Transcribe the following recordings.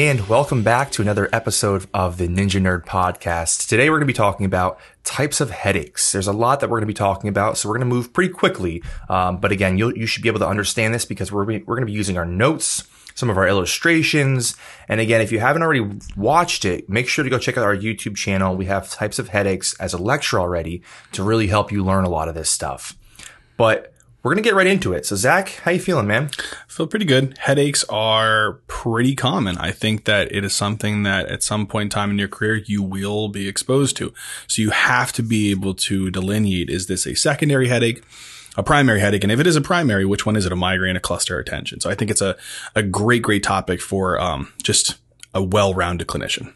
And welcome back to another episode of the Ninja Nerd Podcast. Today we're going to be talking about types of headaches. There's a lot that we're going to be talking about, so we're going to move pretty quickly. Um, but again, you you should be able to understand this because we're we're going to be using our notes, some of our illustrations, and again, if you haven't already watched it, make sure to go check out our YouTube channel. We have types of headaches as a lecture already to really help you learn a lot of this stuff. But we're gonna get right into it. So, Zach, how you feeling, man? I feel pretty good. Headaches are pretty common. I think that it is something that at some point in time in your career you will be exposed to. So you have to be able to delineate: is this a secondary headache? a primary headache. And if it is a primary, which one is it? A migraine, a cluster, or tension? So I think it's a, a great, great topic for um, just a well-rounded clinician.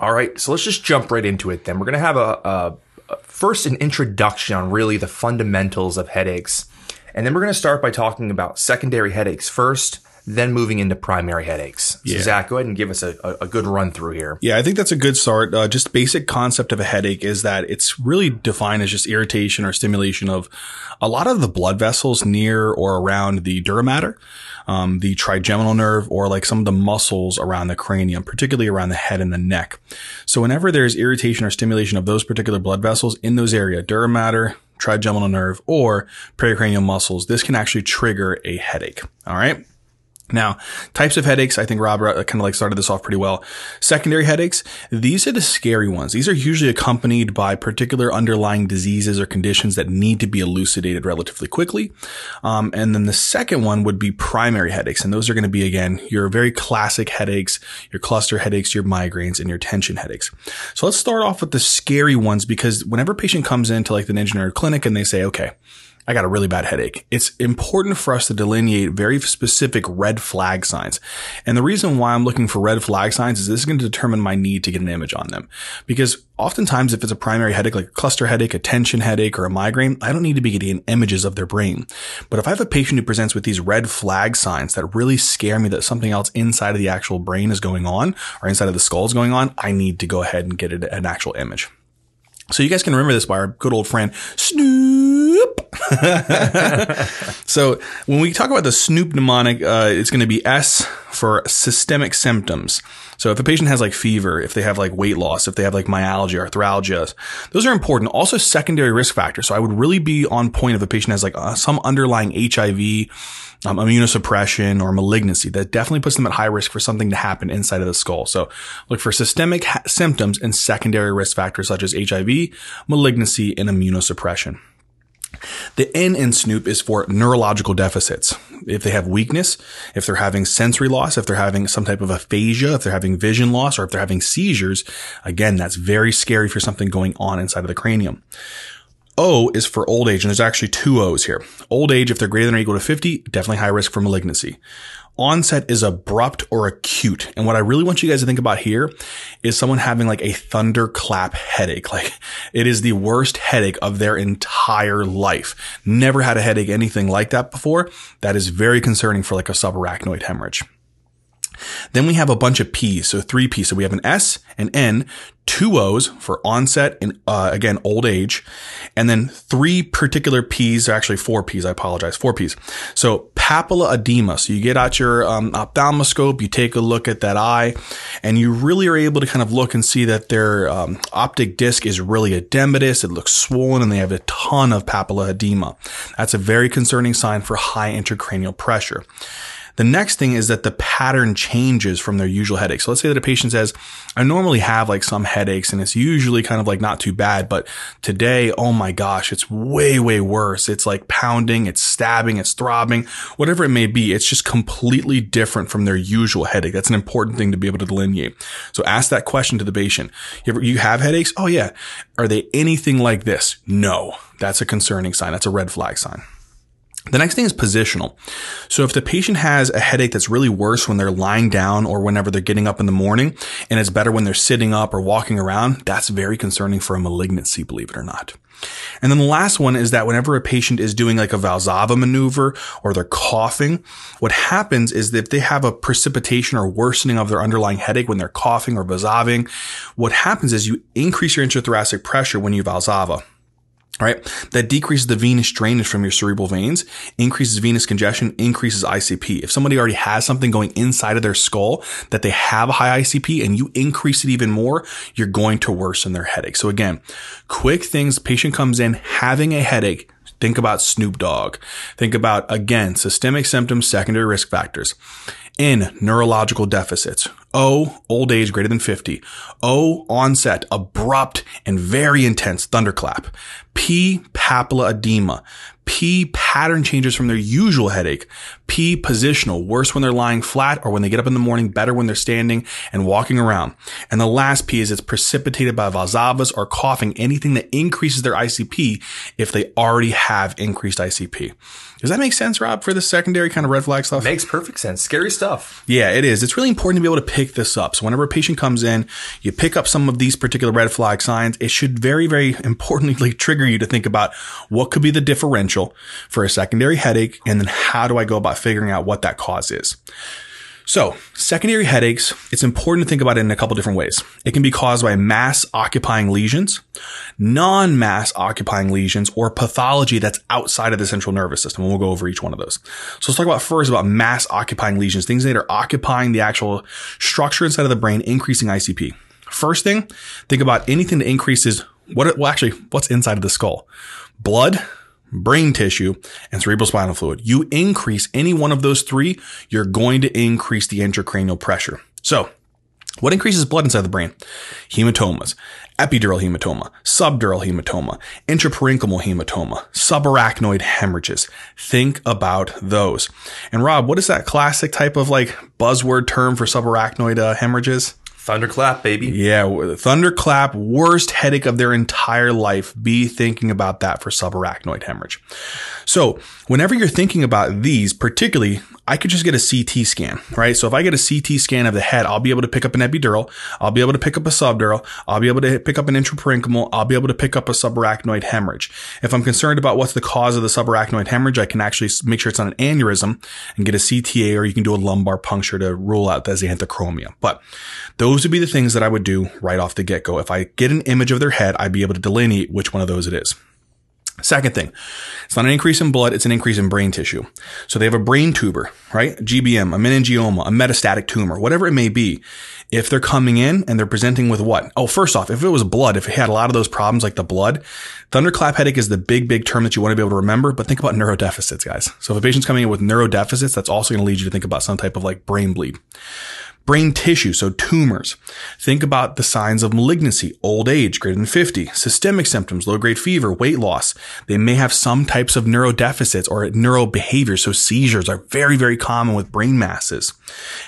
All right. So let's just jump right into it then. We're going to have a, a first an introduction on really the fundamentals of headaches. And then we're going to start by talking about secondary headaches first, then moving into primary headaches. Yeah. So Zach, go ahead and give us a, a, good run through here. Yeah, I think that's a good start. Uh, just basic concept of a headache is that it's really defined as just irritation or stimulation of a lot of the blood vessels near or around the dura mater, um, the trigeminal nerve, or like some of the muscles around the cranium, particularly around the head and the neck. So whenever there's irritation or stimulation of those particular blood vessels in those areas, dura mater, trigeminal nerve, or pericranial muscles, this can actually trigger a headache. All right. Now, types of headaches, I think Rob uh, kind of like started this off pretty well. Secondary headaches, these are the scary ones. These are usually accompanied by particular underlying diseases or conditions that need to be elucidated relatively quickly. Um, and then the second one would be primary headaches. And those are going to be, again, your very classic headaches, your cluster headaches, your migraines, and your tension headaches. So let's start off with the scary ones because whenever a patient comes into like the Nerd clinic and they say, okay, I got a really bad headache. It's important for us to delineate very specific red flag signs. And the reason why I'm looking for red flag signs is this is going to determine my need to get an image on them. Because oftentimes if it's a primary headache, like a cluster headache, a tension headache, or a migraine, I don't need to be getting images of their brain. But if I have a patient who presents with these red flag signs that really scare me that something else inside of the actual brain is going on or inside of the skull is going on, I need to go ahead and get an actual image. So you guys can remember this by our good old friend Snoop. so when we talk about the Snoop mnemonic, uh, it's going to be S for systemic symptoms. So if a patient has like fever, if they have like weight loss, if they have like myalgia, arthralgia, those are important. Also secondary risk factors. So I would really be on point if a patient has like uh, some underlying HIV, um, immunosuppression or malignancy that definitely puts them at high risk for something to happen inside of the skull. So look for systemic ha- symptoms and secondary risk factors such as HIV, malignancy, and immunosuppression. The N in Snoop is for neurological deficits. If they have weakness, if they're having sensory loss, if they're having some type of aphasia, if they're having vision loss, or if they're having seizures, again, that's very scary for something going on inside of the cranium. O is for old age, and there's actually two O's here. Old age, if they're greater than or equal to 50, definitely high risk for malignancy. Onset is abrupt or acute. And what I really want you guys to think about here is someone having like a thunderclap headache. Like it is the worst headache of their entire life. Never had a headache, anything like that before. That is very concerning for like a subarachnoid hemorrhage. Then we have a bunch of P's, so three P's. So we have an S, an N, two O's for onset and uh, again old age, and then three particular P's. Actually, four P's. I apologize. Four P's. So papilla edema. So you get out your um, ophthalmoscope, you take a look at that eye, and you really are able to kind of look and see that their um, optic disc is really edematous. It looks swollen, and they have a ton of papilla edema. That's a very concerning sign for high intracranial pressure. The next thing is that the pattern changes from their usual headache. So let's say that a patient says, I normally have like some headaches and it's usually kind of like not too bad, but today, oh my gosh, it's way, way worse. It's like pounding, it's stabbing, it's throbbing, whatever it may be. It's just completely different from their usual headache. That's an important thing to be able to delineate. So ask that question to the patient. You, ever, you have headaches? Oh yeah. Are they anything like this? No. That's a concerning sign. That's a red flag sign. The next thing is positional. So if the patient has a headache that's really worse when they're lying down or whenever they're getting up in the morning, and it's better when they're sitting up or walking around, that's very concerning for a malignancy, believe it or not. And then the last one is that whenever a patient is doing like a Valsalva maneuver or they're coughing, what happens is that if they have a precipitation or worsening of their underlying headache when they're coughing or Valsalving, what happens is you increase your intrathoracic pressure when you Valsalva. Right? That decreases the venous drainage from your cerebral veins, increases venous congestion, increases ICP. If somebody already has something going inside of their skull that they have a high ICP and you increase it even more, you're going to worsen their headache. So again, quick things, patient comes in having a headache, Think about Snoop Dogg. Think about, again, systemic symptoms, secondary risk factors. N, neurological deficits. O, old age greater than 50. O, onset, abrupt and very intense thunderclap. P, papilla edema. P, pattern changes from their usual headache. P, positional, worse when they're lying flat or when they get up in the morning, better when they're standing and walking around. And the last P is it's precipitated by valsalvas or coughing, anything that increases their ICP if they already have increased ICP. Does that make sense, Rob, for the secondary kind of red flag stuff? Makes perfect sense. Scary stuff. Yeah, it is. It's really important to be able to pick this up. So whenever a patient comes in, you pick up some of these particular red flag signs. It should very, very importantly trigger you to think about what could be the differential for a secondary headache, and then how do I go about figuring out what that cause is. So, secondary headaches, it's important to think about it in a couple different ways. It can be caused by mass occupying lesions, non-mass occupying lesions, or pathology that's outside of the central nervous system. And we'll go over each one of those. So let's talk about first about mass occupying lesions, things that are occupying the actual structure inside of the brain, increasing ICP. First thing, think about anything that increases what, well, actually, what's inside of the skull? Blood, brain tissue, and cerebral spinal fluid. You increase any one of those three, you're going to increase the intracranial pressure. So, what increases blood inside the brain? Hematomas, epidural hematoma, subdural hematoma, intraparenchymal hematoma, subarachnoid hemorrhages. Think about those. And Rob, what is that classic type of like buzzword term for subarachnoid uh, hemorrhages? Thunderclap, baby. Yeah, thunderclap, worst headache of their entire life. Be thinking about that for subarachnoid hemorrhage. So, whenever you're thinking about these, particularly I could just get a CT scan, right? So if I get a CT scan of the head, I'll be able to pick up an epidural. I'll be able to pick up a subdural. I'll be able to pick up an intraparenchymal. I'll be able to pick up a subarachnoid hemorrhage. If I'm concerned about what's the cause of the subarachnoid hemorrhage, I can actually make sure it's not an aneurysm and get a CTA or you can do a lumbar puncture to rule out the xanthochromia. But those would be the things that I would do right off the get go. If I get an image of their head, I'd be able to delineate which one of those it is. Second thing, it's not an increase in blood, it's an increase in brain tissue. So they have a brain tumor, right? GBM, a meningioma, a metastatic tumor, whatever it may be. If they're coming in and they're presenting with what? Oh, first off, if it was blood, if it had a lot of those problems like the blood, thunderclap headache is the big, big term that you want to be able to remember, but think about neurodeficits, guys. So if a patient's coming in with neurodeficits, that's also going to lead you to think about some type of like brain bleed brain tissue, so tumors. Think about the signs of malignancy, old age, greater than 50, systemic symptoms, low grade fever, weight loss. They may have some types of neurodeficits or neurobehaviors, so seizures are very, very common with brain masses.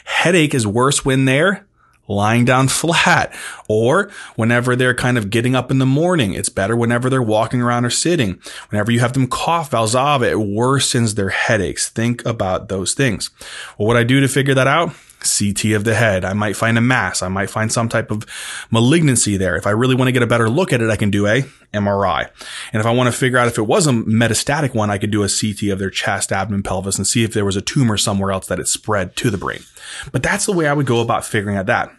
Headache is worse when they're lying down flat or whenever they're kind of getting up in the morning. It's better whenever they're walking around or sitting. Whenever you have them cough, Valsalva, it worsens their headaches. Think about those things. Well, what I do to figure that out? CT of the head. I might find a mass. I might find some type of malignancy there. If I really want to get a better look at it, I can do a MRI. And if I want to figure out if it was a metastatic one, I could do a CT of their chest, abdomen, pelvis and see if there was a tumor somewhere else that it spread to the brain. But that's the way I would go about figuring out that.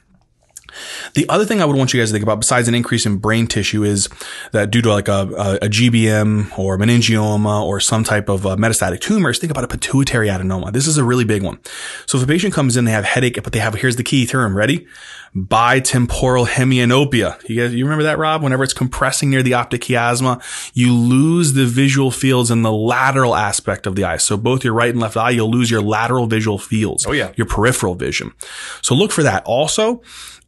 The other thing I would want you guys to think about, besides an increase in brain tissue, is that due to like a, a, a GBM or meningioma or some type of uh, metastatic tumors, think about a pituitary adenoma. This is a really big one. So if a patient comes in, they have headache, but they have, here's the key term, ready? Bitemporal hemianopia. You guys, you remember that, Rob? Whenever it's compressing near the optic chiasma, you lose the visual fields in the lateral aspect of the eye. So both your right and left eye, you'll lose your lateral visual fields. Oh, yeah. Your peripheral vision. So look for that. Also,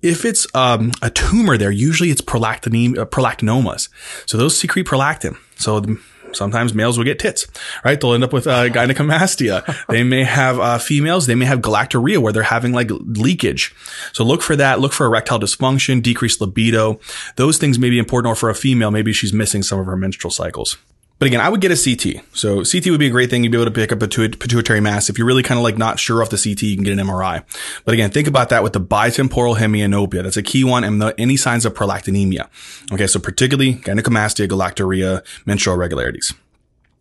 if it's um, a tumor there, usually it's prolactin- uh, prolactinomas. So those secrete prolactin. So the, sometimes males will get tits, right? They'll end up with uh, gynecomastia. they may have uh, females, they may have galactorrhea where they're having like leakage. So look for that. Look for erectile dysfunction, decreased libido. Those things may be important. Or for a female, maybe she's missing some of her menstrual cycles. But again, I would get a CT. So CT would be a great thing. You'd be able to pick up a pituitary mass. If you're really kind of like not sure off the CT, you can get an MRI. But again, think about that with the bitemporal hemianopia. That's a key one and the, any signs of prolactinemia. Okay. So particularly gynecomastia, galactorrhea, menstrual irregularities.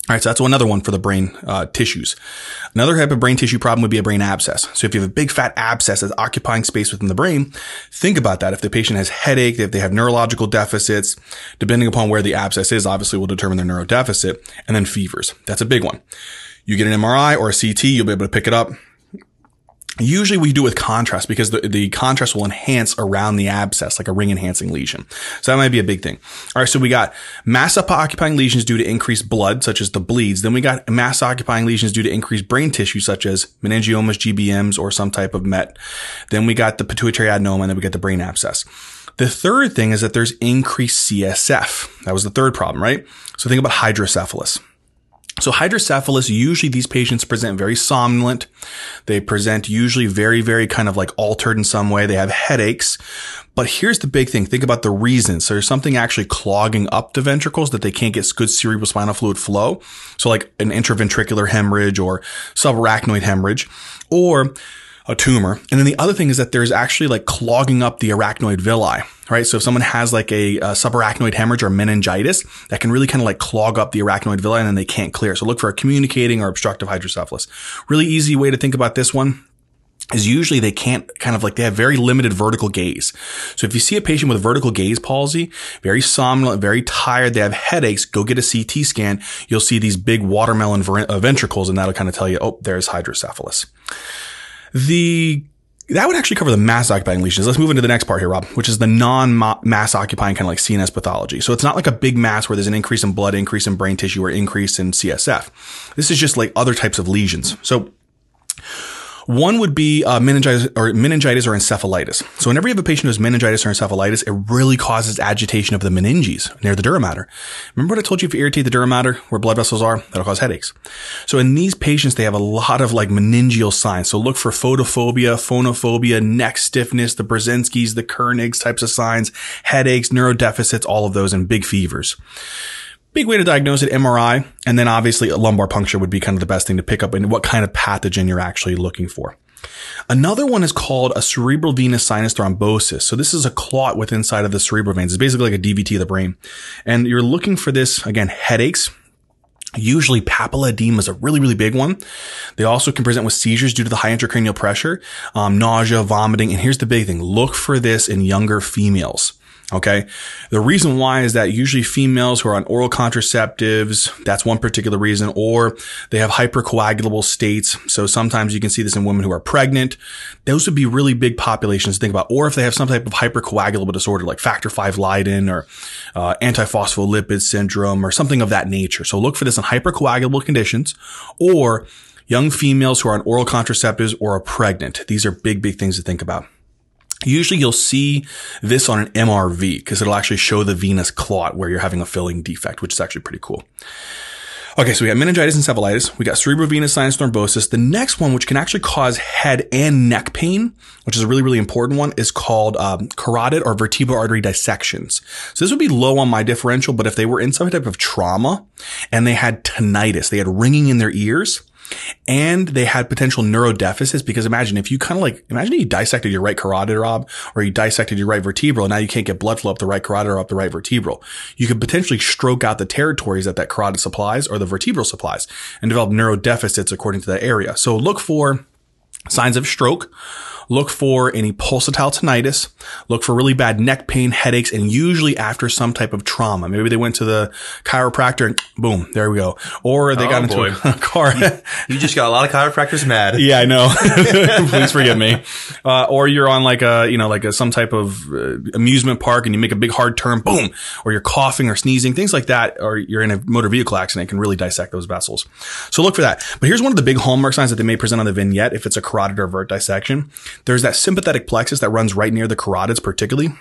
All right, so that's another one for the brain uh, tissues. Another type of brain tissue problem would be a brain abscess. So if you have a big fat abscess that's occupying space within the brain, think about that. If the patient has headache, if they have neurological deficits, depending upon where the abscess is, obviously will determine their neurodeficit, and then fevers. That's a big one. You get an MRI or a CT, you'll be able to pick it up. Usually we do with contrast because the, the contrast will enhance around the abscess, like a ring enhancing lesion. So that might be a big thing. All right. So we got mass occupying lesions due to increased blood, such as the bleeds. Then we got mass occupying lesions due to increased brain tissue, such as meningiomas, GBMs, or some type of MET. Then we got the pituitary adenoma and then we get the brain abscess. The third thing is that there's increased CSF. That was the third problem, right? So think about hydrocephalus. So hydrocephalus, usually these patients present very somnolent. They present usually very, very kind of like altered in some way. They have headaches. But here's the big thing. Think about the reasons. So there's something actually clogging up the ventricles that they can't get good cerebrospinal fluid flow. So like an intraventricular hemorrhage or subarachnoid hemorrhage or a tumor. And then the other thing is that there's actually like clogging up the arachnoid villi, right? So if someone has like a, a subarachnoid hemorrhage or meningitis, that can really kind of like clog up the arachnoid villi and then they can't clear. So look for a communicating or obstructive hydrocephalus. Really easy way to think about this one is usually they can't kind of like they have very limited vertical gaze. So if you see a patient with vertical gaze palsy, very somnolent, very tired, they have headaches, go get a CT scan. You'll see these big watermelon uh, ventricles and that'll kind of tell you, oh, there's hydrocephalus. The that would actually cover the mass occupying lesions. Let's move into the next part here, Rob, which is the non-mass occupying kind of like CNS pathology. So it's not like a big mass where there's an increase in blood, increase in brain tissue, or increase in CSF. This is just like other types of lesions. So one would be uh, meningitis or meningitis or encephalitis. So whenever you have a patient who has meningitis or encephalitis, it really causes agitation of the meninges near the dura mater. Remember what I told you if you irritate the dura mater where blood vessels are, that'll cause headaches. So in these patients, they have a lot of like meningeal signs. So look for photophobia, phonophobia, neck stiffness, the Brudzinski's, the Kernig's types of signs, headaches, neurodeficits, all of those and big fevers. Big way to diagnose it, MRI, and then obviously a lumbar puncture would be kind of the best thing to pick up and what kind of pathogen you're actually looking for. Another one is called a cerebral venous sinus thrombosis. So this is a clot within inside of the cerebral veins. It's basically like a DVT of the brain. And you're looking for this, again, headaches, Usually papilledema is a really, really big one. They also can present with seizures due to the high intracranial pressure, um, nausea, vomiting. And here's the big thing. Look for this in younger females. Okay. The reason why is that usually females who are on oral contraceptives, that's one particular reason, or they have hypercoagulable states. So sometimes you can see this in women who are pregnant. Those would be really big populations to think about. Or if they have some type of hypercoagulable disorder like factor V Leiden or uh, antiphospholipid syndrome or something of that nature. So look for this in hypercoagulable conditions or young females who are on oral contraceptives or are pregnant. These are big, big things to think about. Usually you'll see this on an MRV because it'll actually show the venous clot where you're having a filling defect, which is actually pretty cool. Okay, so we got meningitis and encephalitis. We got cerebrovenous sinus thrombosis. The next one, which can actually cause head and neck pain, which is a really, really important one, is called um, carotid or vertebral artery dissections. So this would be low on my differential, but if they were in some type of trauma and they had tinnitus, they had ringing in their ears, and they had potential neurodeficits because imagine if you kind of like, imagine you dissected your right carotid, Rob, or you dissected your right vertebral. Now you can't get blood flow up the right carotid or up the right vertebral. You could potentially stroke out the territories that that carotid supplies or the vertebral supplies and develop neurodeficits according to that area. So look for signs of stroke Look for any pulsatile tinnitus. Look for really bad neck pain, headaches, and usually after some type of trauma. Maybe they went to the chiropractor and boom, there we go. Or they oh, got into boy. a car. you just got a lot of chiropractors mad. Yeah, I know. Please forgive me. Uh, or you're on like a, you know, like a, some type of uh, amusement park and you make a big hard turn, boom, or you're coughing or sneezing, things like that, or you're in a motor vehicle accident, can really dissect those vessels. So look for that. But here's one of the big hallmark signs that they may present on the vignette if it's a carotid or vert dissection. There's that sympathetic plexus that runs right near the carotids, particularly.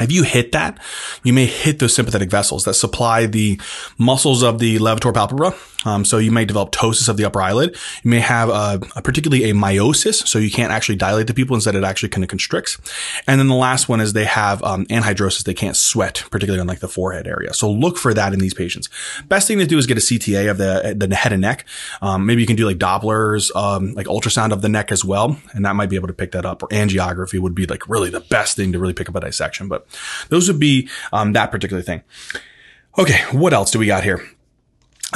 If you hit that, you may hit those sympathetic vessels that supply the muscles of the levator palpebra. Um, so you may develop ptosis of the upper eyelid. You may have a, a, particularly a miosis, so you can't actually dilate the pupil. Instead, it actually kind of constricts. And then the last one is they have um, anhidrosis. They can't sweat, particularly on like the forehead area. So look for that in these patients. Best thing to do is get a CTA of the, the head and neck. Um, maybe you can do like Dopplers, um, like ultrasound of the neck as well, and that might be able to pick that up. Or angiography would be like really the best thing to really pick up a dissection. But those would be um, that particular thing. Okay, what else do we got here?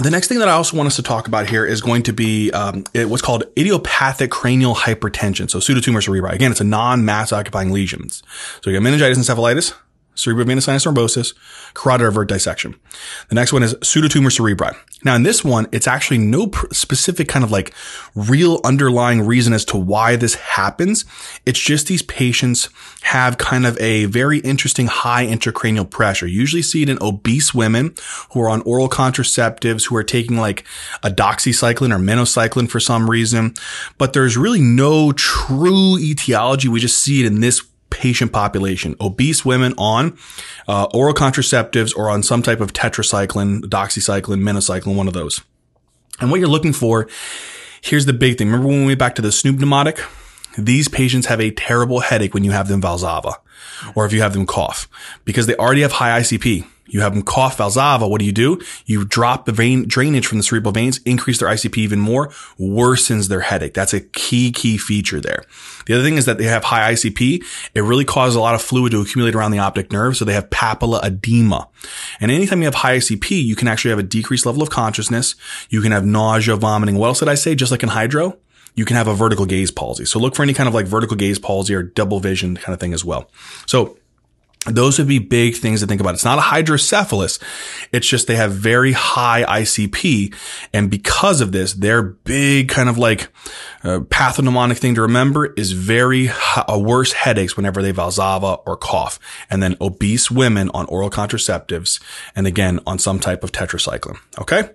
The next thing that I also want us to talk about here is going to be um, what's called idiopathic cranial hypertension. So pseudotumor cerebri. Again, it's a non-mass occupying lesions. So you got meningitis and encephalitis, cerebrovenous sinus thrombosis, carotid artery dissection. The next one is pseudotumor cerebri. Now, in this one, it's actually no pr- specific kind of like real underlying reason as to why this happens. It's just these patients have kind of a very interesting high intracranial pressure. You usually see it in obese women who are on oral contraceptives, who are taking like a doxycycline or minocycline for some reason. But there's really no true etiology. We just see it in this patient population, obese women on uh, oral contraceptives or on some type of tetracycline, doxycycline, minocycline, one of those. And what you're looking for, here's the big thing. Remember when we went back to the Snoop mnemonic? These patients have a terrible headache when you have them Valsalva or if you have them cough because they already have high ICP. You have them cough Valsalva. What do you do? You drop the vein drainage from the cerebral veins, increase their ICP even more, worsens their headache. That's a key, key feature there. The other thing is that they have high ICP. It really causes a lot of fluid to accumulate around the optic nerve. So they have papilla edema. And anytime you have high ICP, you can actually have a decreased level of consciousness. You can have nausea, vomiting. What else did I say? Just like in hydro, you can have a vertical gaze palsy. So look for any kind of like vertical gaze palsy or double vision kind of thing as well. So those would be big things to think about. It's not a hydrocephalus. It's just they have very high ICP. And because of this, their big kind of like uh, pathognomonic thing to remember is very uh, worse headaches whenever they valsalva or cough. And then obese women on oral contraceptives. And again, on some type of tetracycline. Okay.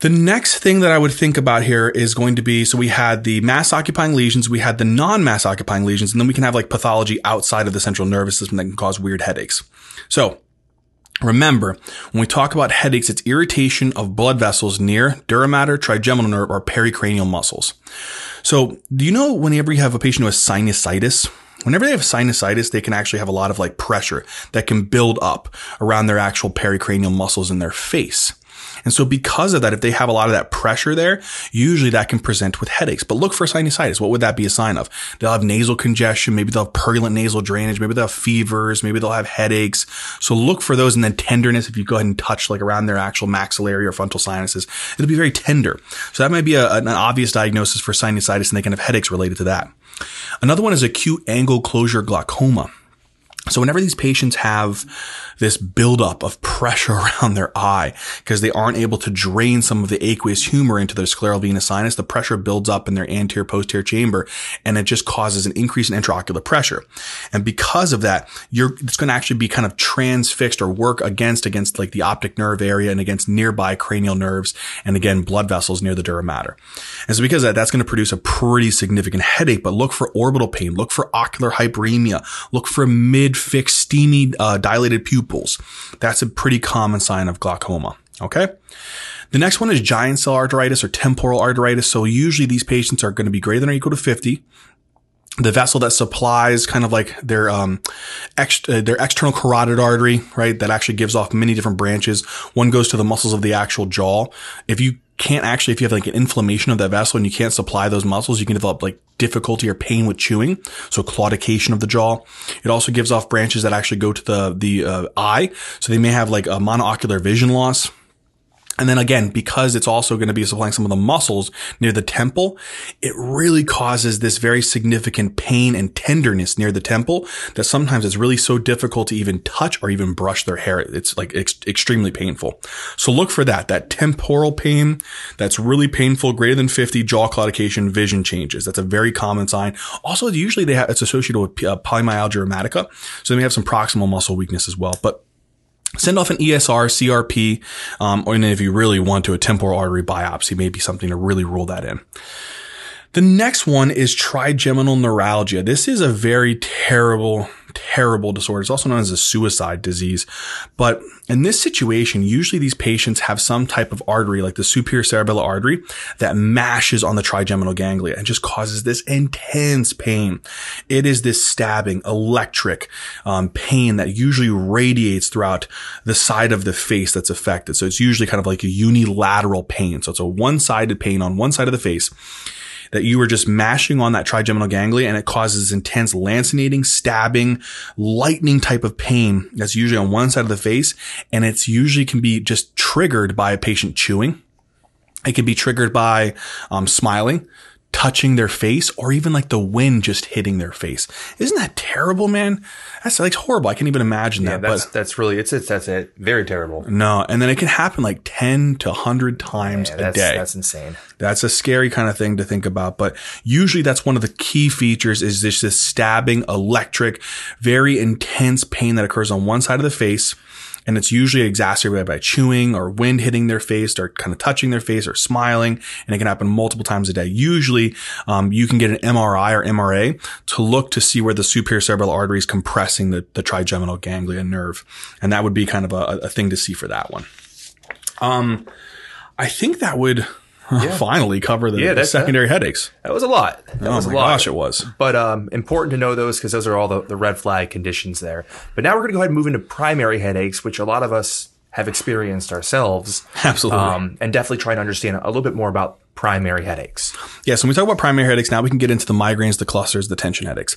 The next thing that I would think about here is going to be, so we had the mass occupying lesions, we had the non-mass occupying lesions, and then we can have like pathology outside of the central nervous system that can cause weird headaches. So Remember, when we talk about headaches, it's irritation of blood vessels near dura mater, trigeminal nerve, or pericranial muscles. So, do you know whenever you have a patient who has sinusitis, whenever they have sinusitis, they can actually have a lot of like pressure that can build up around their actual pericranial muscles in their face. And so because of that, if they have a lot of that pressure there, usually that can present with headaches. But look for sinusitis. What would that be a sign of? They'll have nasal congestion. Maybe they'll have purulent nasal drainage. Maybe they'll have fevers. Maybe they'll have headaches. So look for those. And then tenderness. If you go ahead and touch like around their actual maxillary or frontal sinuses, it'll be very tender. So that might be a, an obvious diagnosis for sinusitis and they can have headaches related to that. Another one is acute angle closure glaucoma. So whenever these patients have this buildup of pressure around their eye because they aren't able to drain some of the aqueous humor into their scleral venous sinus, the pressure builds up in their anterior posterior chamber and it just causes an increase in intraocular pressure. And because of that, you're, it's going to actually be kind of transfixed or work against, against like the optic nerve area and against nearby cranial nerves and again, blood vessels near the dura mater. And so because of that, that's going to produce a pretty significant headache, but look for orbital pain, look for ocular hyperemia, look for mid fixed, steamy, uh, dilated pupils. That's a pretty common sign of glaucoma. Okay. The next one is giant cell arteritis or temporal arteritis. So usually these patients are going to be greater than or equal to 50 the vessel that supplies kind of like their um ex- uh, their external carotid artery, right? That actually gives off many different branches. One goes to the muscles of the actual jaw. If you can't actually, if you have like an inflammation of that vessel and you can't supply those muscles, you can develop like difficulty or pain with chewing. So claudication of the jaw. It also gives off branches that actually go to the, the uh, eye. So they may have like a monocular vision loss. And then again, because it's also going to be supplying some of the muscles near the temple, it really causes this very significant pain and tenderness near the temple that sometimes it's really so difficult to even touch or even brush their hair. It's like ex- extremely painful. So look for that, that temporal pain that's really painful, greater than 50, jaw claudication, vision changes. That's a very common sign. Also, usually they have, it's associated with uh, polymyalgia rheumatica. So they may have some proximal muscle weakness as well. But Send off an ESR, CRP, um, or if you really want to, a temporal artery biopsy may be something to really rule that in. The next one is trigeminal neuralgia. This is a very terrible, terrible disorder. It's also known as a suicide disease. But in this situation, usually these patients have some type of artery, like the superior cerebellar artery, that mashes on the trigeminal ganglia and just causes this intense pain. It is this stabbing, electric um, pain that usually radiates throughout the side of the face that's affected. So it's usually kind of like a unilateral pain. So it's a one-sided pain on one side of the face that you are just mashing on that trigeminal ganglia and it causes intense lancinating, stabbing, lightning type of pain that's usually on one side of the face. And it's usually can be just triggered by a patient chewing. It can be triggered by um, smiling touching their face or even like the wind just hitting their face. Isn't that terrible, man? That's like horrible. I can't even imagine Yeah, that. that's but that's really it's it's that's it. Very terrible. no, and then it can happen like 10 to 100 times Yeah, a day. that's insane. That's a scary kind of thing to think about, but usually that's one of the key features is this, this stabbing, electric, very intense pain that occurs on one side of the face. And it's usually exacerbated by chewing or wind hitting their face or kind of touching their face or smiling. And it can happen multiple times a day. Usually, um, you can get an MRI or MRA to look to see where the superior cerebral artery is compressing the, the trigeminal ganglia nerve. And that would be kind of a, a thing to see for that one. Um, I think that would finally cover the, Yeah, the secondary headaches. That was a lot. That Oh was my a lot. gosh, it was. But um, important to know those because those are all the, the red flag conditions there. But now we're going to go ahead and move into primary headaches, which a lot of us have experienced ourselves. Absolutely. Um, and definitely try to understand a little bit more about primary headaches. Yeah, so when we talk about primary headaches, now we can get into the migraines, the clusters, the tension headaches.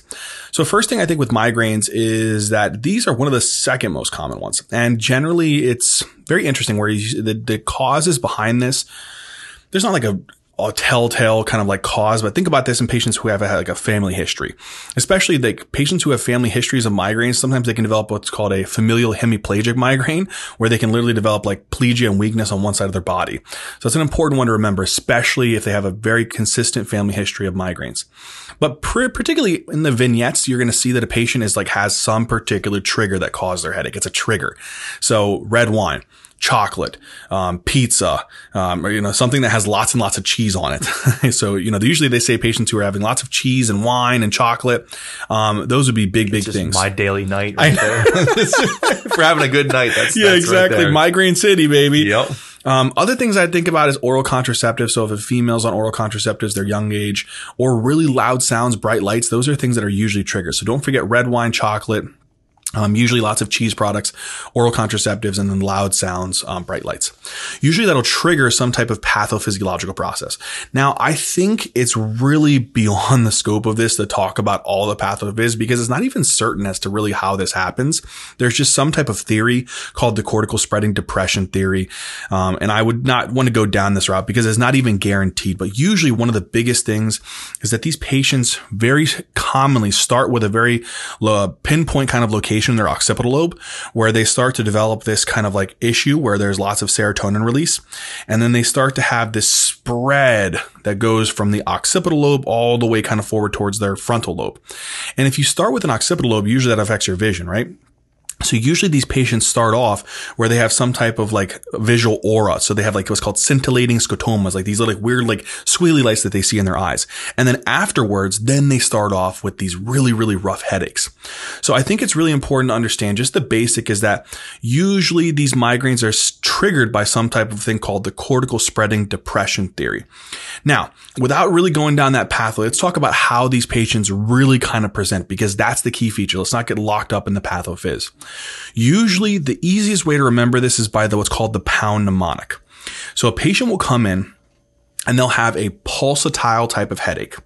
So first thing I think with migraines is that these are one of the second most common ones. And generally it's very interesting where you, the, the causes behind this, there's not like a, a telltale kind of like cause, but think about this in patients who have a, like a family history, especially like patients who have family histories of migraines. Sometimes they can develop what's called a familial hemiplegic migraine, where they can literally develop like plegia and weakness on one side of their body. So it's an important one to remember, especially if they have a very consistent family history of migraines. But pr- particularly in the vignettes, you're going to see that a patient is like has some particular trigger that caused their headache. It's a trigger. So red wine chocolate, um, pizza, um, or, you know, something that has lots and lots of cheese on it. so, you know, usually they say patients who are having lots of cheese and wine and chocolate, um, those would be big, big Just things. my daily night right there. For having a good night. That's yeah, that's exactly. there. Migraine city, baby. Yep. Um, other things I think about is oral contraceptives. So if a female's on oral contraceptives, their young age, or really loud sounds, bright lights, those are things that are usually triggers. So don't forget red wine, chocolate, um, usually lots of cheese products, oral contraceptives, and then loud sounds, um, bright lights. Usually that'll trigger some type of pathophysiological process. Now, I think it's really beyond the scope of this to talk about all the pathophys because it's not even certain as to really how this happens. There's just some type of theory called the cortical spreading depression theory. Um, and I would not want to go down this route because it's not even guaranteed. But usually one of the biggest things is that these patients very commonly start with a very pinpoint kind of location in their occipital lobe where they start to develop this kind of like issue where there's lots of serotonin release. And then they start to have this spread that goes from the occipital lobe all the way kind of forward towards their frontal lobe. And if you start with an occipital lobe, usually that affects your vision, right? So usually these patients start off where they have some type of like visual aura. So they have like what's called scintillating scotomas, like these like weird like squealy lights that they see in their eyes. And then afterwards, then they start off with these really, really rough headaches. So I think it's really important to understand just the basic is that usually these migraines are triggered by some type of thing called the cortical spreading depression theory. Now, without really going down that pathway, let's talk about how these patients really kind of present because that's the key feature. Let's not get locked up in the pathophys. Usually the easiest way to remember this is by the what's called the pound mnemonic. So a patient will come in and they'll have a pulsatile type of headache.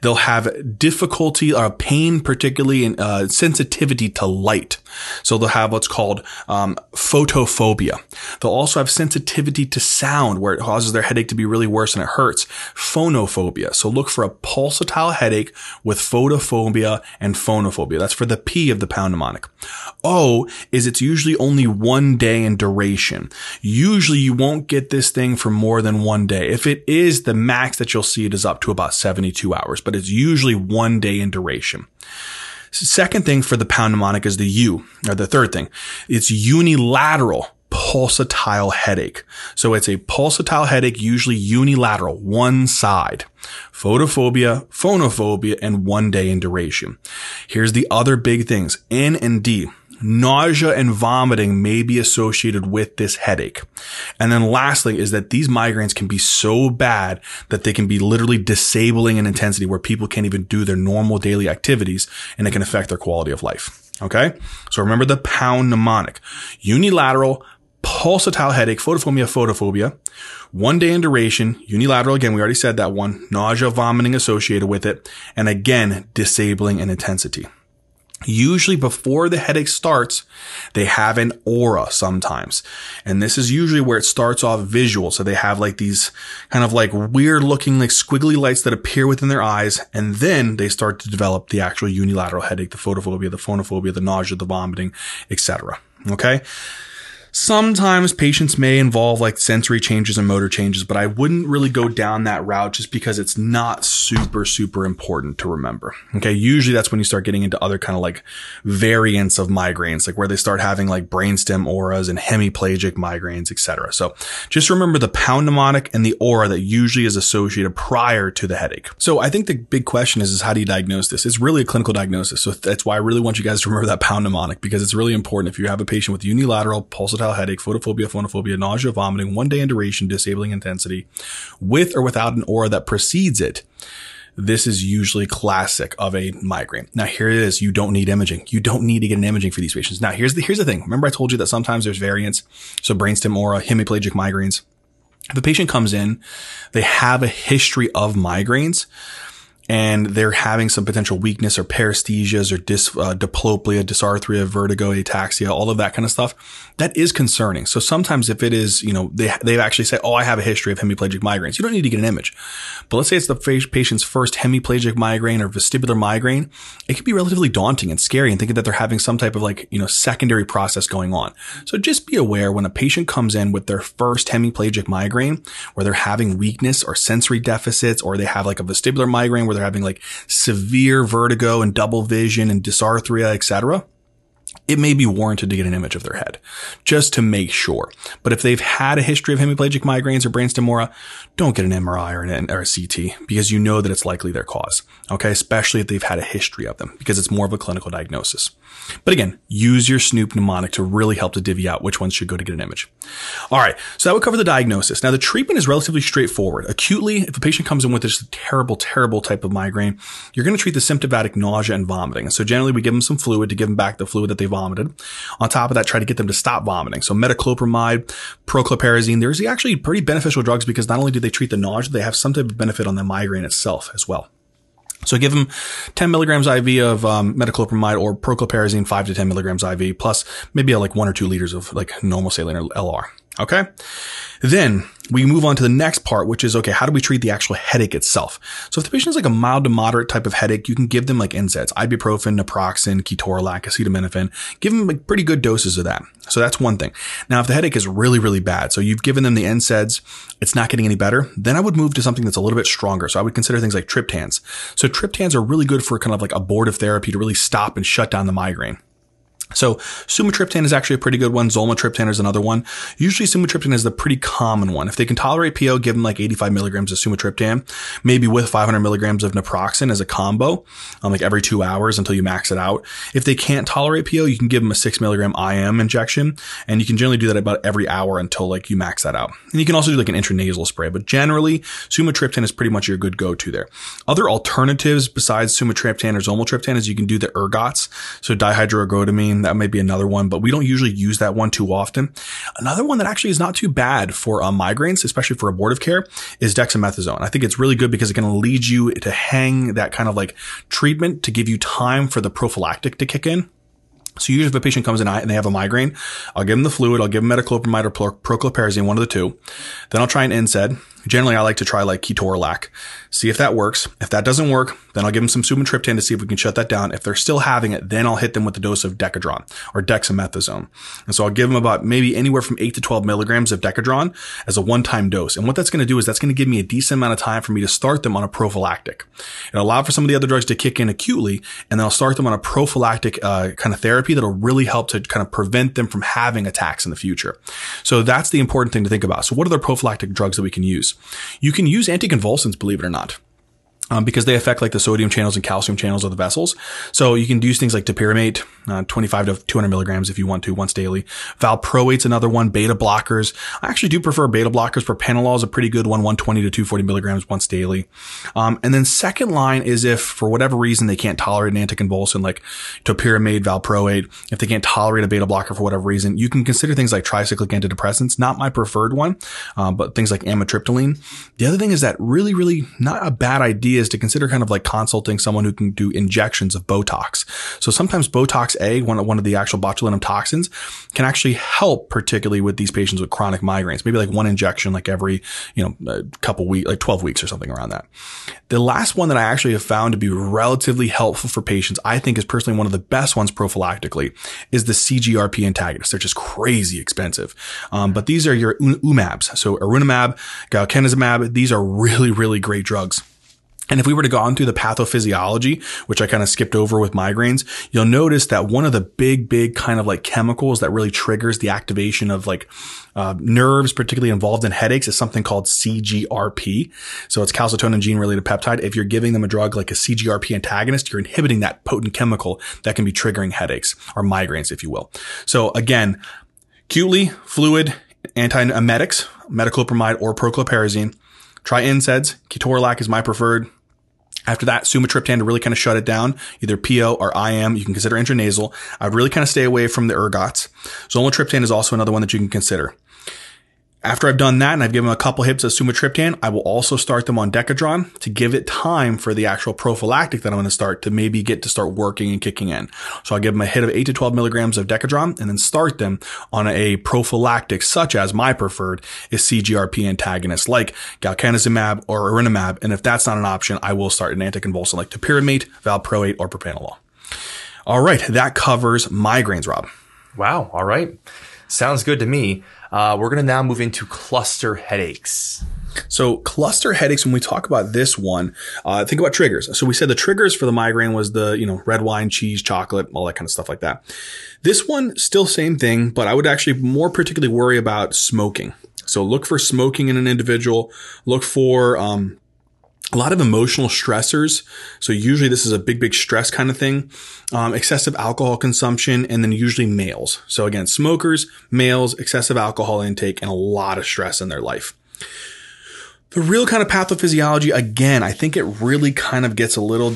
They'll have difficulty or pain, particularly in uh, sensitivity to light. So they'll have what's called um, photophobia. They'll also have sensitivity to sound, where it causes their headache to be really worse and it hurts. Phonophobia. So look for a pulsatile headache with photophobia and phonophobia. That's for the P of the pound mnemonic. O is it's usually only one day in duration. Usually you won't get this thing for more than one day. If it is, the max that you'll see it is up to about 72 hours, but it's usually one day in duration. Second thing for the pound mnemonic is the U, or the third thing. It's unilateral pulsatile headache. So it's a pulsatile headache, usually unilateral, one side. Photophobia, phonophobia, and one day in duration. Here's the other big things. N and D. Nausea and vomiting may be associated with this headache. And then lastly is that these migraines can be so bad that they can be literally disabling in intensity where people can't even do their normal daily activities and it can affect their quality of life. Okay. So remember the pound mnemonic. Unilateral pulsatile headache, photophobia, photophobia, one day in duration, unilateral. Again, we already said that one, nausea, vomiting associated with it. And again, disabling in intensity. Usually before the headache starts, they have an aura sometimes. And this is usually where it starts off visual. So they have like these kind of like weird looking like squiggly lights that appear within their eyes. And then they start to develop the actual unilateral headache, the photophobia, the phonophobia, the nausea, the vomiting, etc. Okay. Sometimes patients may involve like sensory changes and motor changes, but I wouldn't really go down that route just because it's not super, super important to remember. Okay. Usually that's when you start getting into other kind of like variants of migraines, like where they start having like brainstem auras and hemiplegic migraines, etc. So just remember the pound mnemonic and the aura that usually is associated prior to the headache. So I think the big question is, is how do you diagnose this? It's really a clinical diagnosis. So that's why I really want you guys to remember that pound mnemonic because it's really important if you have a patient with unilateral pulsatile headache, photophobia, phonophobia, nausea, vomiting, one day in duration, disabling intensity, with or without an aura that precedes it. This is usually classic of a migraine. Now here it is. You don't need imaging. You don't need to get an imaging for these patients. Now here's the, here's the thing. Remember I told you that sometimes there's variants. So brainstem aura, hemiplegic migraines. If a patient comes in, they have a history of migraines and they're having some potential weakness or paresthesias or dys, uh, diplopia, dysarthria, vertigo, ataxia, all of that kind of stuff, that is concerning. So sometimes if it is, you know, they, they've actually said, oh, I have a history of hemiplegic migraines. You don't need to get an image. But let's say it's the patient's first hemiplegic migraine or vestibular migraine. It can be relatively daunting and scary and thinking that they're having some type of like, you know, secondary process going on. So just be aware when a patient comes in with their first hemiplegic migraine, where they're having weakness or sensory deficits, or they have like a vestibular migraine where they're having like severe vertigo and double vision and dysarthria, etc it may be warranted to get an image of their head just to make sure. But if they've had a history of hemiplegic migraines or brainstem aura, don't get an MRI or, an, or a CT because you know that it's likely their cause. Okay. Especially if they've had a history of them because it's more of a clinical diagnosis. But again, use your Snoop mnemonic to really help to divvy out which ones should go to get an image. All right. So that would cover the diagnosis. Now the treatment is relatively straightforward. Acutely, if a patient comes in with this terrible, terrible type of migraine, you're going to treat the symptomatic nausea and vomiting. So generally we give them some fluid to give them back the fluid that they vomited. On top of that, try to get them to stop vomiting. So metoclopramide, prochlorperazine, there's actually pretty beneficial drugs because not only do they treat the nausea, they have some type of benefit on the migraine itself as well. So give them 10 milligrams IV of um, metoclopramide or prochlorperazine, 5 to 10 milligrams IV, plus maybe like one or two liters of like normal saline or LR. Okay. Then we move on to the next part, which is, okay, how do we treat the actual headache itself? So if the patient is like a mild to moderate type of headache, you can give them like NSAIDs, ibuprofen, naproxen, ketorolac, acetaminophen, give them like pretty good doses of that. So that's one thing. Now, if the headache is really, really bad, so you've given them the NSAIDs, it's not getting any better, then I would move to something that's a little bit stronger. So I would consider things like triptans. So triptans are really good for kind of like abortive therapy to really stop and shut down the migraine. So sumatriptan is actually a pretty good one. Zolmitriptan is another one. Usually sumatriptan is the pretty common one. If they can tolerate PO, give them like 85 milligrams of sumatriptan, maybe with 500 milligrams of naproxen as a combo, um, like every two hours until you max it out. If they can't tolerate PO, you can give them a six milligram IM injection, and you can generally do that about every hour until like you max that out. And you can also do like an intranasal spray, but generally sumatriptan is pretty much your good go-to there. Other alternatives besides sumatriptan or zolmitriptan is you can do the ergots, so dihydroergotamine that may be another one, but we don't usually use that one too often. Another one that actually is not too bad for uh, migraines, especially for abortive care, is dexamethasone. I think it's really good because it can lead you to hang that kind of like treatment to give you time for the prophylactic to kick in. So usually if a patient comes in and they have a migraine, I'll give them the fluid, I'll give them metoclopramide or prochlorperazine, one of the two. Then I'll try an NSAID. Generally, I like to try like ketorolac, see if that works. If that doesn't work, then I'll give them some sumatriptan to see if we can shut that down. If they're still having it, then I'll hit them with a dose of Decadron or dexamethasone. And so I'll give them about maybe anywhere from 8 to 12 milligrams of Decadron as a one-time dose. And what that's going to do is that's going to give me a decent amount of time for me to start them on a prophylactic. It'll allow for some of the other drugs to kick in acutely, and then I'll start them on a prophylactic uh, kind of therapy that'll really help to kind of prevent them from having attacks in the future. So that's the important thing to think about. So what are the prophylactic drugs that we can use? You can use anticonvulsants, believe it or not. Um, because they affect like the sodium channels and calcium channels of the vessels. So you can use things like topiramate, uh, 25 to 200 milligrams if you want to once daily. Valproate's another one. Beta blockers. I actually do prefer beta blockers. Propranolol is a pretty good one, 120 to 240 milligrams once daily. Um, and then second line is if for whatever reason they can't tolerate an anticonvulsant like topiramate, valproate, if they can't tolerate a beta blocker for whatever reason, you can consider things like tricyclic antidepressants. Not my preferred one, um, but things like amitriptyline. The other thing is that really, really not a bad idea is to consider kind of like consulting someone who can do injections of Botox. So sometimes Botox A, one, one of the actual botulinum toxins, can actually help, particularly with these patients with chronic migraines. Maybe like one injection, like every, you know, a couple weeks, like 12 weeks or something around that. The last one that I actually have found to be relatively helpful for patients, I think is personally one of the best ones prophylactically, is the CGRP antagonists. They're just crazy expensive. Um, but these are your UMABs. So erenumab, galcanezumab, these are really, really great drugs. And if we were to go on through the pathophysiology, which I kind of skipped over with migraines, you'll notice that one of the big, big kind of like chemicals that really triggers the activation of like uh, nerves, particularly involved in headaches, is something called CGRP. So it's calcitonin gene related peptide. If you're giving them a drug like a CGRP antagonist, you're inhibiting that potent chemical that can be triggering headaches or migraines, if you will. So again, acutely fluid antiemetics, metoclopramide or prochlorperazine. Try NSAIDs. Ketorolac is my preferred. After that, sumatriptan to really kind of shut it down, either PO or IM. You can consider intranasal. I'd really kind of stay away from the ergots. Zolmitriptan is also another one that you can consider. After I've done that and I've given them a couple hits of sumatriptan, I will also start them on Decadron to give it time for the actual prophylactic that I'm going to start to maybe get to start working and kicking in. So I'll give them a hit of 8 to 12 milligrams of Decadron and then start them on a prophylactic such as my preferred is CGRP antagonist like galcanezumab or erenumab. And if that's not an option, I will start an anticonvulsant like topiramate, valproate, or propranolol. All right. That covers migraines, Rob. Wow. All right. Sounds good to me. Uh, we're going to now move into cluster headaches. So cluster headaches, when we talk about this one, uh, think about triggers. So we said the triggers for the migraine was the, you know, red wine, cheese, chocolate, all that kind of stuff like that. This one, still same thing, but I would actually more particularly worry about smoking. So look for smoking in an individual. Look for, um, a lot of emotional stressors. So usually this is a big, big stress kind of thing. Um, excessive alcohol consumption and then usually males. So again, smokers, males, excessive alcohol intake and a lot of stress in their life. The real kind of pathophysiology, again, I think it really kind of gets a little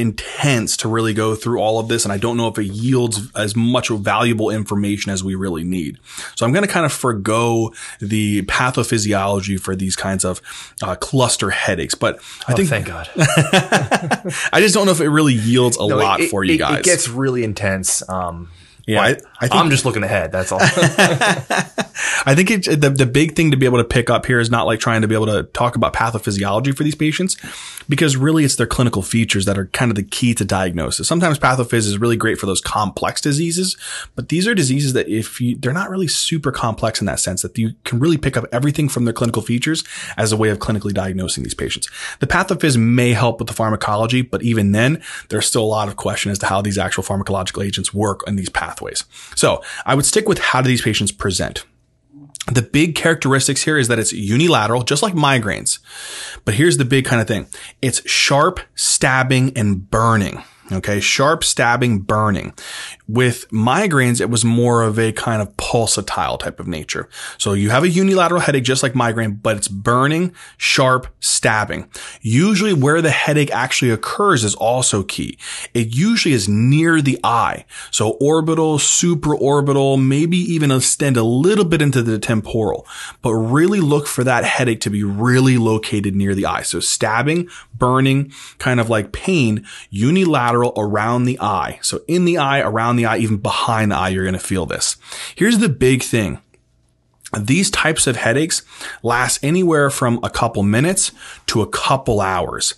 intense to really go through all of this. And I don't know if it yields as much valuable information as we really need. So I'm going to kind of forego the pathophysiology for these kinds of uh, cluster headaches. But I oh, think, thank God. I just don't know if it really yields a no, lot it, for you guys. It gets really intense. Um, yeah, I, I think, I'm just looking ahead. That's all. I think it, the the big thing to be able to pick up here is not like trying to be able to talk about pathophysiology for these patients, because really it's their clinical features that are kind of the key to diagnosis. Sometimes pathophys is really great for those complex diseases, but these are diseases that if you they're not really super complex in that sense that you can really pick up everything from their clinical features as a way of clinically diagnosing these patients. The pathophys may help with the pharmacology, but even then, there's still a lot of question as to how these actual pharmacological agents work in these pathways. So I would stick with how do these patients present. The big characteristics here is that it's unilateral, just like migraines. But here's the big kind of thing. It's sharp, stabbing, and burning. Okay. Sharp stabbing, burning. With migraines, it was more of a kind of pulsatile type of nature. So you have a unilateral headache, just like migraine, but it's burning, sharp, stabbing. Usually where the headache actually occurs is also key. It usually is near the eye. So orbital, supraorbital, maybe even extend a little bit into the temporal, but really look for that headache to be really located near the eye. So stabbing, burning, kind of like pain, unilateral around the eye. So in the eye, around the eye, even behind the eye, you're going to feel this. Here's the big thing. These types of headaches last anywhere from a couple minutes to a couple hours.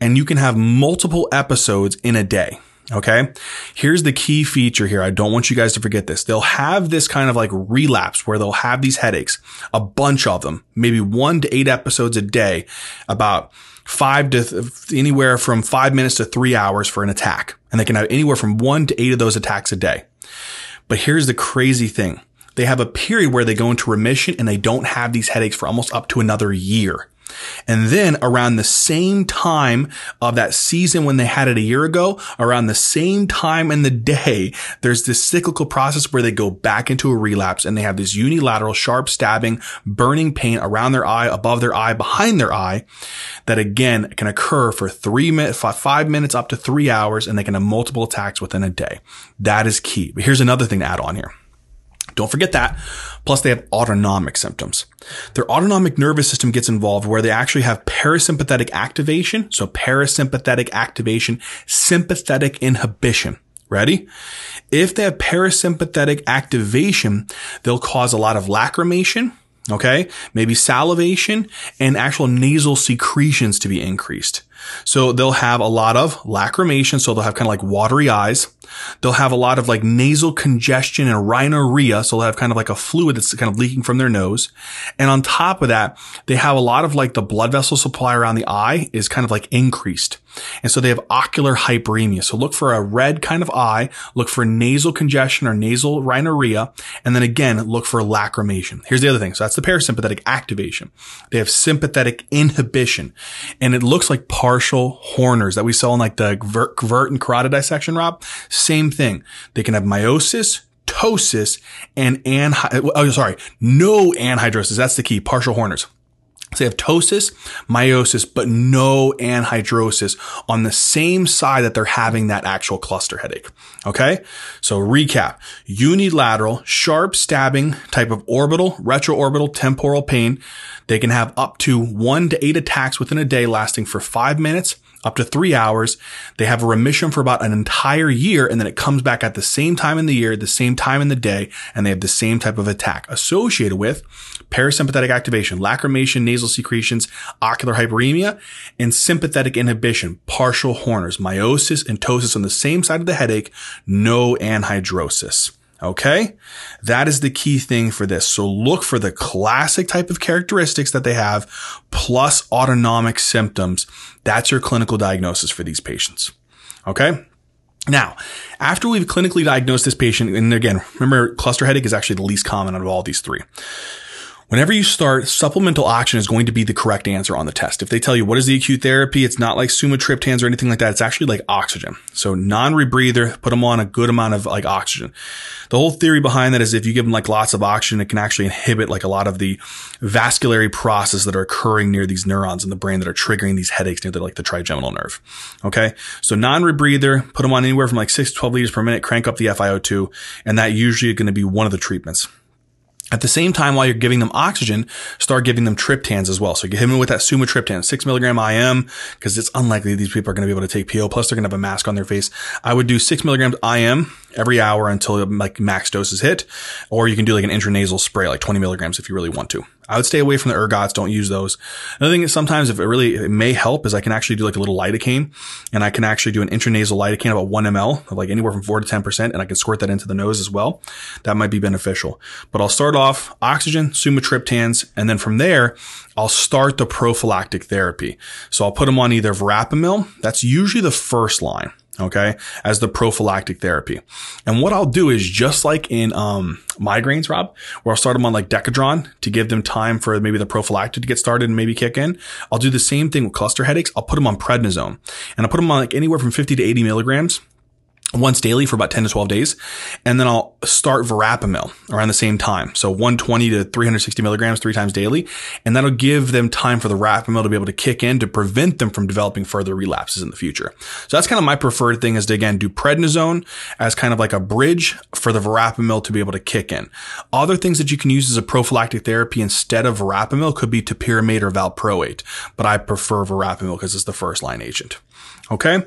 And you can have multiple episodes in a day. Okay. Here's the key feature here. I don't want you guys to forget this. They'll have this kind of like relapse where they'll have these headaches, a bunch of them, maybe one to eight episodes a day, about five to th- anywhere from five minutes to three hours for an attack. And they can have anywhere from one to eight of those attacks a day. But here's the crazy thing. They have a period where they go into remission and they don't have these headaches for almost up to another year. And then around the same time of that season when they had it a year ago, around the same time in the day, there's this cyclical process where they go back into a relapse and they have this unilateral sharp stabbing, burning pain around their eye, above their eye, behind their eye that again can occur for three minutes, five minutes up to three hours and they can have multiple attacks within a day. That is key. But here's another thing to add on here. Don't forget that. Plus they have autonomic symptoms. Their autonomic nervous system gets involved where they actually have parasympathetic activation. So parasympathetic activation, sympathetic inhibition. Ready? If they have parasympathetic activation, they'll cause a lot of lacrimation. Okay. Maybe salivation and actual nasal secretions to be increased. So they'll have a lot of lacrimation. So they'll have kind of like watery eyes. They'll have a lot of like nasal congestion and rhinorrhea. So they'll have kind of like a fluid that's kind of leaking from their nose. And on top of that, they have a lot of like the blood vessel supply around the eye is kind of like increased. And so they have ocular hyperemia. So look for a red kind of eye, look for nasal congestion or nasal rhinorrhea. And then again, look for lacrimation. Here's the other thing. So that's the parasympathetic activation. They have sympathetic inhibition and it looks like partial Horners that we saw in like the vert and carotid dissection, Rob. Same thing. They can have miosis, ptosis, and anhy- oh, sorry, no anhidrosis. That's the key. Partial Horners. So they have ptosis, miosis, but no anhidrosis on the same side that they're having that actual cluster headache. Okay. So recap, unilateral, sharp stabbing type of orbital, retroorbital, temporal pain. They can have up to one to eight attacks within a day lasting for five minutes up to three hours. They have a remission for about an entire year and then it comes back at the same time in the year, the same time in the day, and they have the same type of attack associated with parasympathetic activation, lacrimation, nasal secretions, ocular hyperemia, and sympathetic inhibition, partial Horners, miosis and ptosis on the same side of the headache, no anhidrosis. Okay. That is the key thing for this. So look for the classic type of characteristics that they have plus autonomic symptoms. That's your clinical diagnosis for these patients. Okay. Now, after we've clinically diagnosed this patient, and again, remember cluster headache is actually the least common out of all these three. Whenever you start, supplemental oxygen is going to be the correct answer on the test. If they tell you what is the acute therapy, it's not like sumatriptans or anything like that. It's actually like oxygen. So non-rebreather, put them on a good amount of like oxygen. The whole theory behind that is if you give them like lots of oxygen, it can actually inhibit like a lot of the vascular processes that are occurring near these neurons in the brain that are triggering these headaches near the, like the trigeminal nerve. Okay. So non-rebreather, put them on anywhere from like six to 12 liters per minute, crank up the FiO2, and that usually is going to be one of the treatments. At the same time, while you're giving them oxygen, start giving them triptans as well. So hit them with that sumatriptan, six milligram IM, because it's unlikely these people are going to be able to take PO. Plus, they're going to have a mask on their face. I would do six milligrams IM every hour until like max dose is hit, or you can do like an intranasal spray, like 20 milligrams if you really want to. I would stay away from the ergots. Don't use those. Another thing is sometimes if it really it may help is I can actually do like a little lidocaine and I can actually do an intranasal lidocaine about one ml of like anywhere from four to 10% and I can squirt that into the nose as well. That might be beneficial, but I'll start off oxygen, sumatriptans. And then from there, I'll start the prophylactic therapy. So I'll put them on either verapamil. That's usually the first line okay, as the prophylactic therapy. And what I'll do is just like in um, migraines, Rob, where I'll start them on like Decadron to give them time for maybe the prophylactic to get started and maybe kick in. I'll do the same thing with cluster headaches. I'll put them on prednisone and I'll put them on like anywhere from 50 to 80 milligrams once daily for about 10 to 12 days. And then I'll start verapamil around the same time. So 120 to 360 milligrams three times daily. And that'll give them time for the verapamil to be able to kick in to prevent them from developing further relapses in the future. So that's kind of my preferred thing is to again do prednisone as kind of like a bridge for the verapamil to be able to kick in. Other things that you can use as a prophylactic therapy instead of verapamil could be topiramate or valproate, but I prefer verapamil because it's the first line agent. Okay.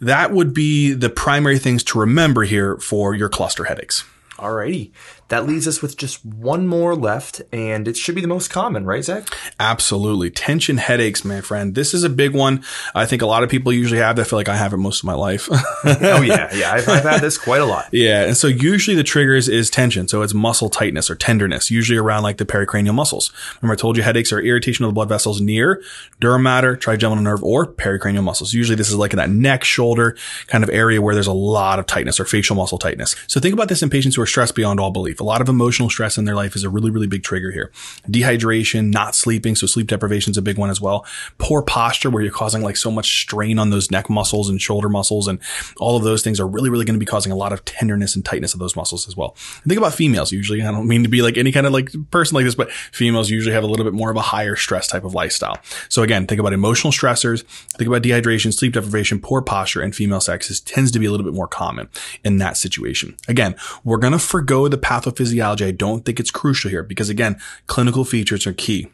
That would be the primary things to remember here for your cluster headaches. Alrighty. That leaves us with just one more left, and it should be the most common, right, Zach? Absolutely. Tension headaches, my friend. This is a big one. I think a lot of people usually have that. I feel like I have it most of my life. oh, yeah. Yeah. I've, I've, had this quite a lot. Yeah. And so usually the triggers is tension. So it's muscle tightness or tenderness, usually around like the pericranial muscles. Remember, I told you headaches are irritation of the blood vessels near dura mater, trigeminal nerve, or pericranial muscles. Usually this is like in that neck, shoulder kind of area where there's a lot of tightness or facial muscle tightness. So think about this in patients who are stressed beyond all belief A lot of emotional stress in their life is a really, really big trigger here. Dehydration, not sleeping. So sleep deprivation is a big one as well. Poor posture where you're causing like so much strain on those neck muscles and shoulder muscles. And all of those things are really, really going to be causing a lot of tenderness and tightness of those muscles as well. And think about females. Usually, I don't mean to be like any kind of like person like this, but females usually have a little bit more of a higher stress type of lifestyle. So again, think about emotional stressors, think about dehydration, sleep deprivation, poor posture, and female sex is, tends to be a little bit more common in that situation. Again, we're going to forego the pathophysiology. I don't think it's crucial here because again, clinical features are key.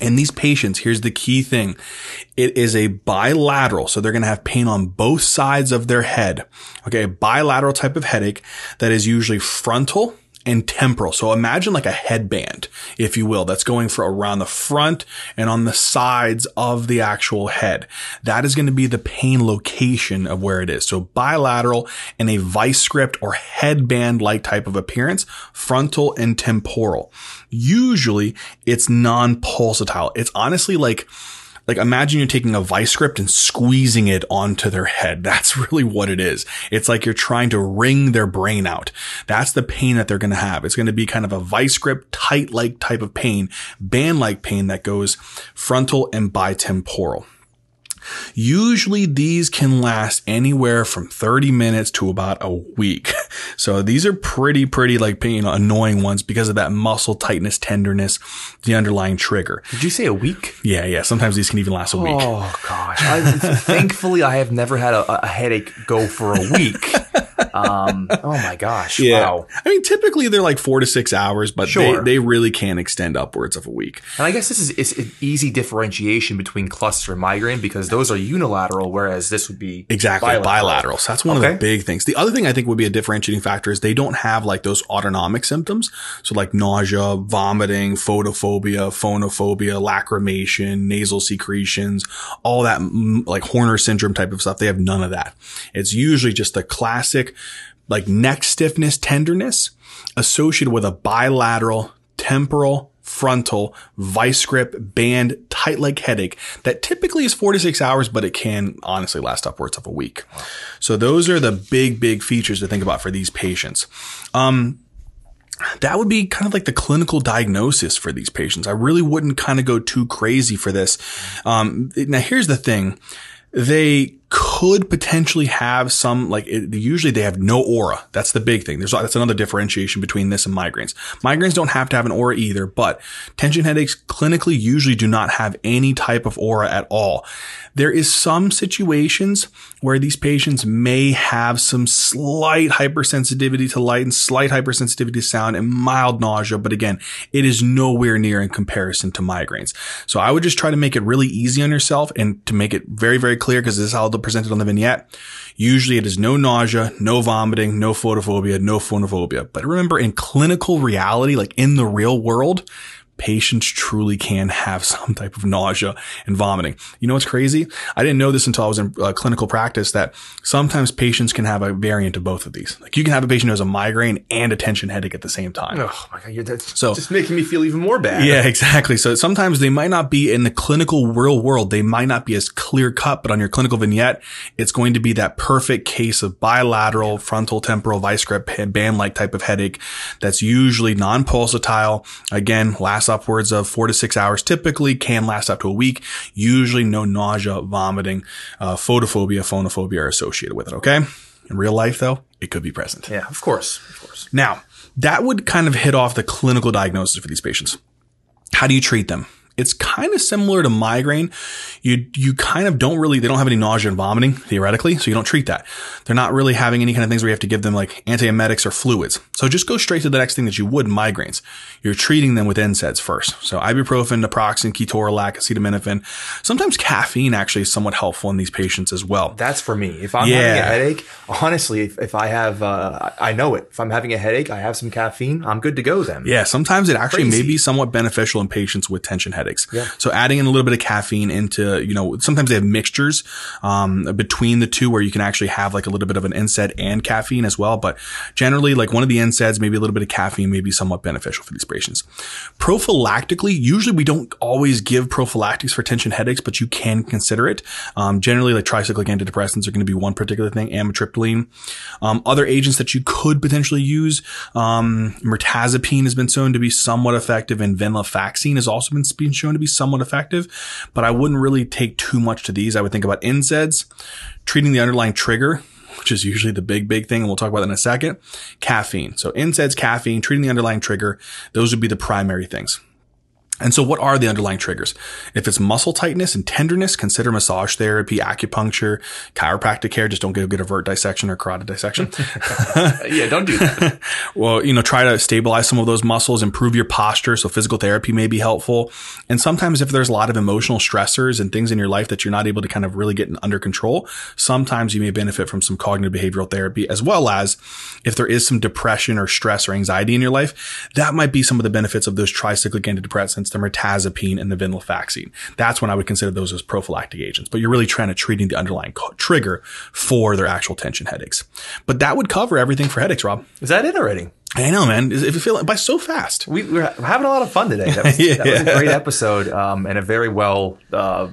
In these patients, here's the key thing. It is a bilateral. So they're going to have pain on both sides of their head. Okay. A bilateral type of headache that is usually frontal and temporal. So imagine like a headband, if you will, that's going for around the front and on the sides of the actual head. That is going to be the pain location of where it is. So bilateral and a vice grip or headband like type of appearance, frontal and temporal. Usually it's non-pulsatile. It's honestly like, like imagine you're taking a vice grip and squeezing it onto their head. That's really what it is. It's like you're trying to wring their brain out. That's the pain that they're going to have. It's going to be kind of a vice grip, tight like type of pain, band like pain that goes frontal and bitemporal. Usually these can last anywhere from 30 minutes to about a week. So these are pretty, pretty like, you know, annoying ones because of that muscle tightness, tenderness, the underlying trigger. Did you say a week? Yeah, yeah. Sometimes these can even last a week. Oh gosh. I, thankfully, I have never had a, a headache go for a week. Um, oh my gosh. Yeah. Wow. I mean, typically they're like four to six hours, but Sure. they, they really can extend upwards of a week. And I guess this is it's an easy differentiation between cluster and migraine because those are unilateral, whereas this would be Exactly. Bilateral. So that's one of the big things. The other thing I think would be a differentiating factor is they don't have like those autonomic symptoms. So like nausea, vomiting, photophobia, phonophobia, lacrimation, nasal secretions, all that like Horner syndrome type of stuff. They have none of that. It's usually just the classic like neck stiffness, tenderness associated with a bilateral temporal frontal vice grip band tight leg headache that typically is four to six hours, but it can honestly last upwards of a week. So those are the big, big features to think about for these patients. Um, that would be kind of like the clinical diagnosis for these patients. I really wouldn't kind of go too crazy for this. Um, now here's the thing. They could potentially have some, like, it, usually they have no aura. That's the big thing. There's, that's another differentiation between this and migraines. Migraines don't have to have an aura either, but tension headaches clinically usually do not have any type of aura at all. There is some situations where these patients may have some slight hypersensitivity to light and slight hypersensitivity to sound and mild nausea. But again, it is nowhere near in comparison to migraines. So I would just try to make it really easy on yourself and to make it very, very clear because this is how they'll present on the vignette. Usually it is no nausea, no vomiting, no photophobia, no phonophobia. But remember in clinical reality, like in the real world, patients truly can have some type of nausea and vomiting. You know what's crazy? I didn't know this until I was in uh, clinical practice that sometimes patients can have a variant of both of these. Like you can have a patient who has a migraine and a tension headache at the same time. Oh my god, you're, that's So- just making me feel even more bad. Yeah, exactly. So sometimes they might not be in the clinical real world. They might not be as clear cut, but on your clinical vignette, it's going to be that perfect case of bilateral frontal temporal vice grip band like type of headache that's usually non-pulsatile. Again, lasts upwards of four to six hours. Typically can last up to a week. Usually no nausea, vomiting, uh, photophobia, phonophobia are associated with it. Okay. In real life though, it could be present. Yeah, of course, of course. Now, that would kind of hit off the clinical diagnosis for these patients. How do you treat them? It's kind of similar to migraine. You, you kind of don't really, they don't have any nausea and vomiting theoretically. So you don't treat that. They're not really having any kind of things where you have to give them like antiemetics or fluids. So just go straight to the next thing that you would in migraines. You're treating them with NSAIDs first. So ibuprofen, naproxen, ketorolac, acetaminophen. Sometimes caffeine actually is somewhat helpful in these patients as well. That's for me. If I'm having a headache, honestly, if, if I have, uh, I I know it. If I'm having a headache, I have some caffeine. I'm good to go then. Yeah, sometimes it actually may be somewhat beneficial in patients with tension headaches. Headaches. So adding in a little bit of caffeine into, you know, sometimes they have mixtures, um, between the two where you can actually have like a little bit of an NSAID and caffeine as well. But generally, like one of the NSAIDs, maybe a little bit of caffeine may be somewhat beneficial for these patients. Prophylactically, usually we don't always give prophylactics for tension headaches, but you can consider it. Um, generally, like tricyclic antidepressants are going to be one particular thing, amitriptyline. Um, other agents that you could potentially use, um, mirtazapine has been shown to be somewhat effective, and venlafaxine has also been, been shown to be somewhat effective. But I wouldn't really take too much to these. I would think about NSAIDs, treating the underlying trigger, which is usually the big, big thing. And we'll talk about that in a second. Caffeine. So NSAIDs, caffeine, treating the underlying trigger. Those would be the primary things. And so what are the underlying triggers? If it's muscle tightness and tenderness, consider massage therapy, acupuncture, chiropractic care. Just don't go get a vert dissection or carotid dissection. yeah, don't do that. well, you know, try to stabilize some of those muscles, improve your posture. So physical therapy may be helpful. And sometimes if there's a lot of emotional stressors and things in your life that you're not able to kind of really get under control, sometimes you may benefit from some cognitive behavioral therapy, as well as if there is some depression or stress or anxiety in your life, that might be some of the benefits of those tricyclic antidepressants the mirtazapine and the venlafaxine. That's when I would consider those as prophylactic agents. But you're really trying to treating the underlying co- trigger for their actual tension headaches. But that would cover everything for headaches, Rob. Is that it already? I know, man. If you feel like by so fast, we, we're having a lot of fun today. That was, Yeah. that was a great episode um, and a very well uh,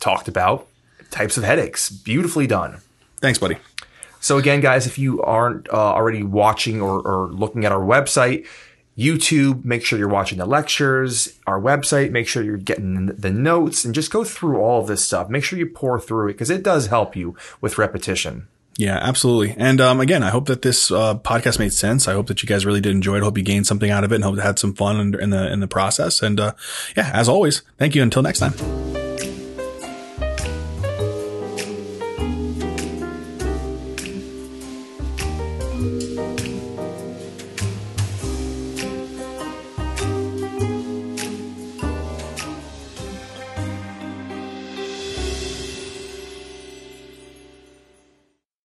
talked about types of headaches. Beautifully done. thanks, buddy. So again, guys, if you aren't uh, already watching or, or looking at our website, YouTube, make sure you're watching the lectures, our website, make sure you're getting the notes and just go through all this stuff. Make sure you pour through it because it does help you with repetition. Yeah, absolutely. And um, again, I hope that this uh, podcast made sense. I hope that you guys really did enjoy it. Hope you gained something out of it, and hope you had some fun in, in the in the process. And uh, yeah, as always, thank you. Until next time.